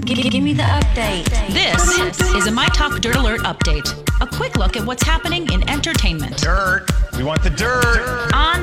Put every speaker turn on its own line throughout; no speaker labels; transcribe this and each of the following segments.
Give, give me the update.
This is a My Talk Dirt Alert update. A quick look at what's happening in entertainment
Dirt. We want the dirt.
on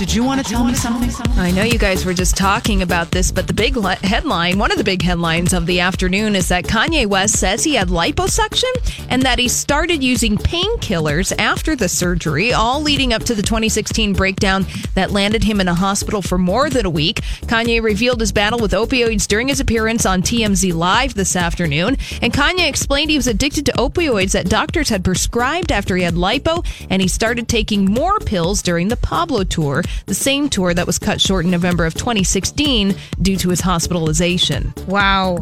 Did you want to tell me something? I know you guys were just talking about this, but the big le- headline, one of the big headlines of the afternoon is that Kanye West says he had liposuction and that he started using painkillers after the surgery, all leading up to the 2016 breakdown that landed him in a hospital for more than a week. Kanye revealed his battle with opioids during his appearance on TMZ Live this afternoon, and Kanye explained he was addicted to opioids that doctors had prescribed after he had lipo, and he started taking more pills during the Pablo tour, the same tour that was cut short in November of 2016 due to his hospitalization.
Wow.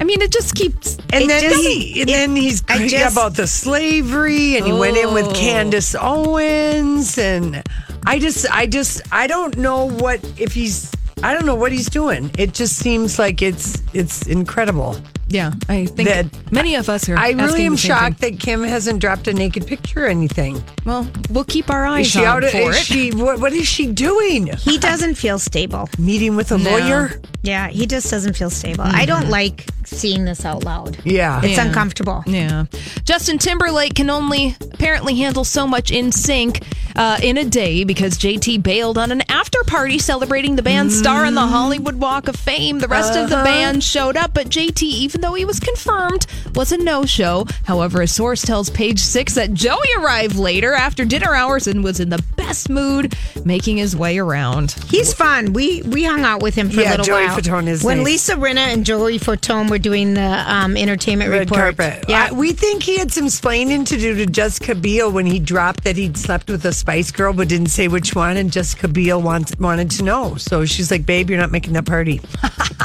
I mean, it just keeps.
And
It
then
just-
he, and
it-
then he's
I
crazy
just-
about the slavery, and he went in with
Oh.
Candace Owens, and I just, I just, I don't know what if he's, I don't know what he's doing. It just seems like it's, it's incredible.
Yeah, I think
That-
many of us are.
I really am shocked
thing.
that Kim hasn't dropped a naked picture or anything.
Well, we'll keep our eyes
Is she
on
out? Of,
for
is
it.
she? What, what is she doing?
He doesn't feel stable.
Meeting with a
No.
lawyer?
Yeah, he just doesn't feel stable. I don't mm-hmm. like seeing this out loud.
Yeah.
It's
Yeah.
uncomfortable.
Yeah. Justin Timberlake can only apparently handle so much *NSync uh, in a day because JT bailed on an after party celebrating the band's star on the mm-hmm. Hollywood Walk of Fame. The rest of the uh-huh. band showed up, but JT, even though he was confirmed, was a no show. However, a source tells Page Six that Joey arrived later after dinner hours and was in the best mood, making his way around.
He's fun. We we hung out with him for
Yeah,
a little
Joey
while.
Fatone is
when
nice.
Lisa Rinna and Joey Fatone were doing the um, entertainment
Red
report.
carpet.
Yeah,
Uh, we think he had some splaining to do to Jessica Biel when he dropped that he'd slept with a Spice Girl, but didn't say which one. And Jessica Biel wants, wanted to know. So she's like, "Babe, you're not making that party."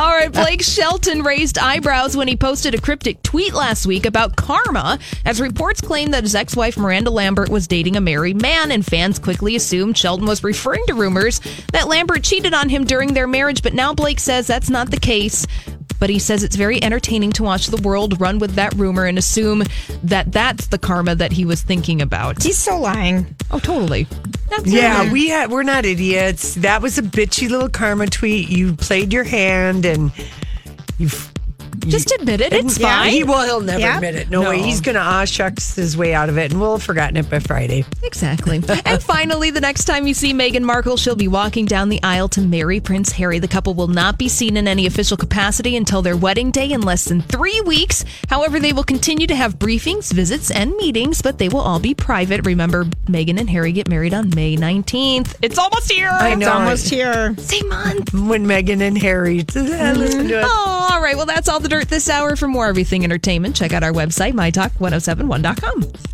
All right, Blake Shelton raised eyebrows when he posted a cryptic tweet last week about karma, as reports claim that his ex wife Miranda Lambert was dating a married man, and fans quickly assumed Shelton was referring to rumors that Lambert cheated on him during their marriage. But now Blake says that's not the case. But he says it's very entertaining to watch the world run with that rumor and assume that that's the karma that he was thinking about.
he's so lying.
Oh, totally.
Yeah, we had, we're not idiots. That was a bitchy little karma tweet. You played your hand and you've.
Just admit it. It's
Yeah,
fine.
He will. He'll never
Yeah.
admit it. No, way. He's gonna ah shucks his way out of it, and we'll have forgotten it by Friday.
Exactly. and finally, the next time you see Meghan Markle, she'll be walking down the aisle to marry Prince Harry. The couple will not be seen in any official capacity until their wedding day in less than three weeks. However, they will continue to have briefings, visits, and meetings, but they will all be private. Remember, Meghan and Harry get married on May 19th. It's almost here.
I
It's almost here.
Same month.
When Meghan and Harry, listen to it.
Oh, all right. Well, that's all the dirt this hour. For more everything entertainment, check out our website, mytalk1071.com.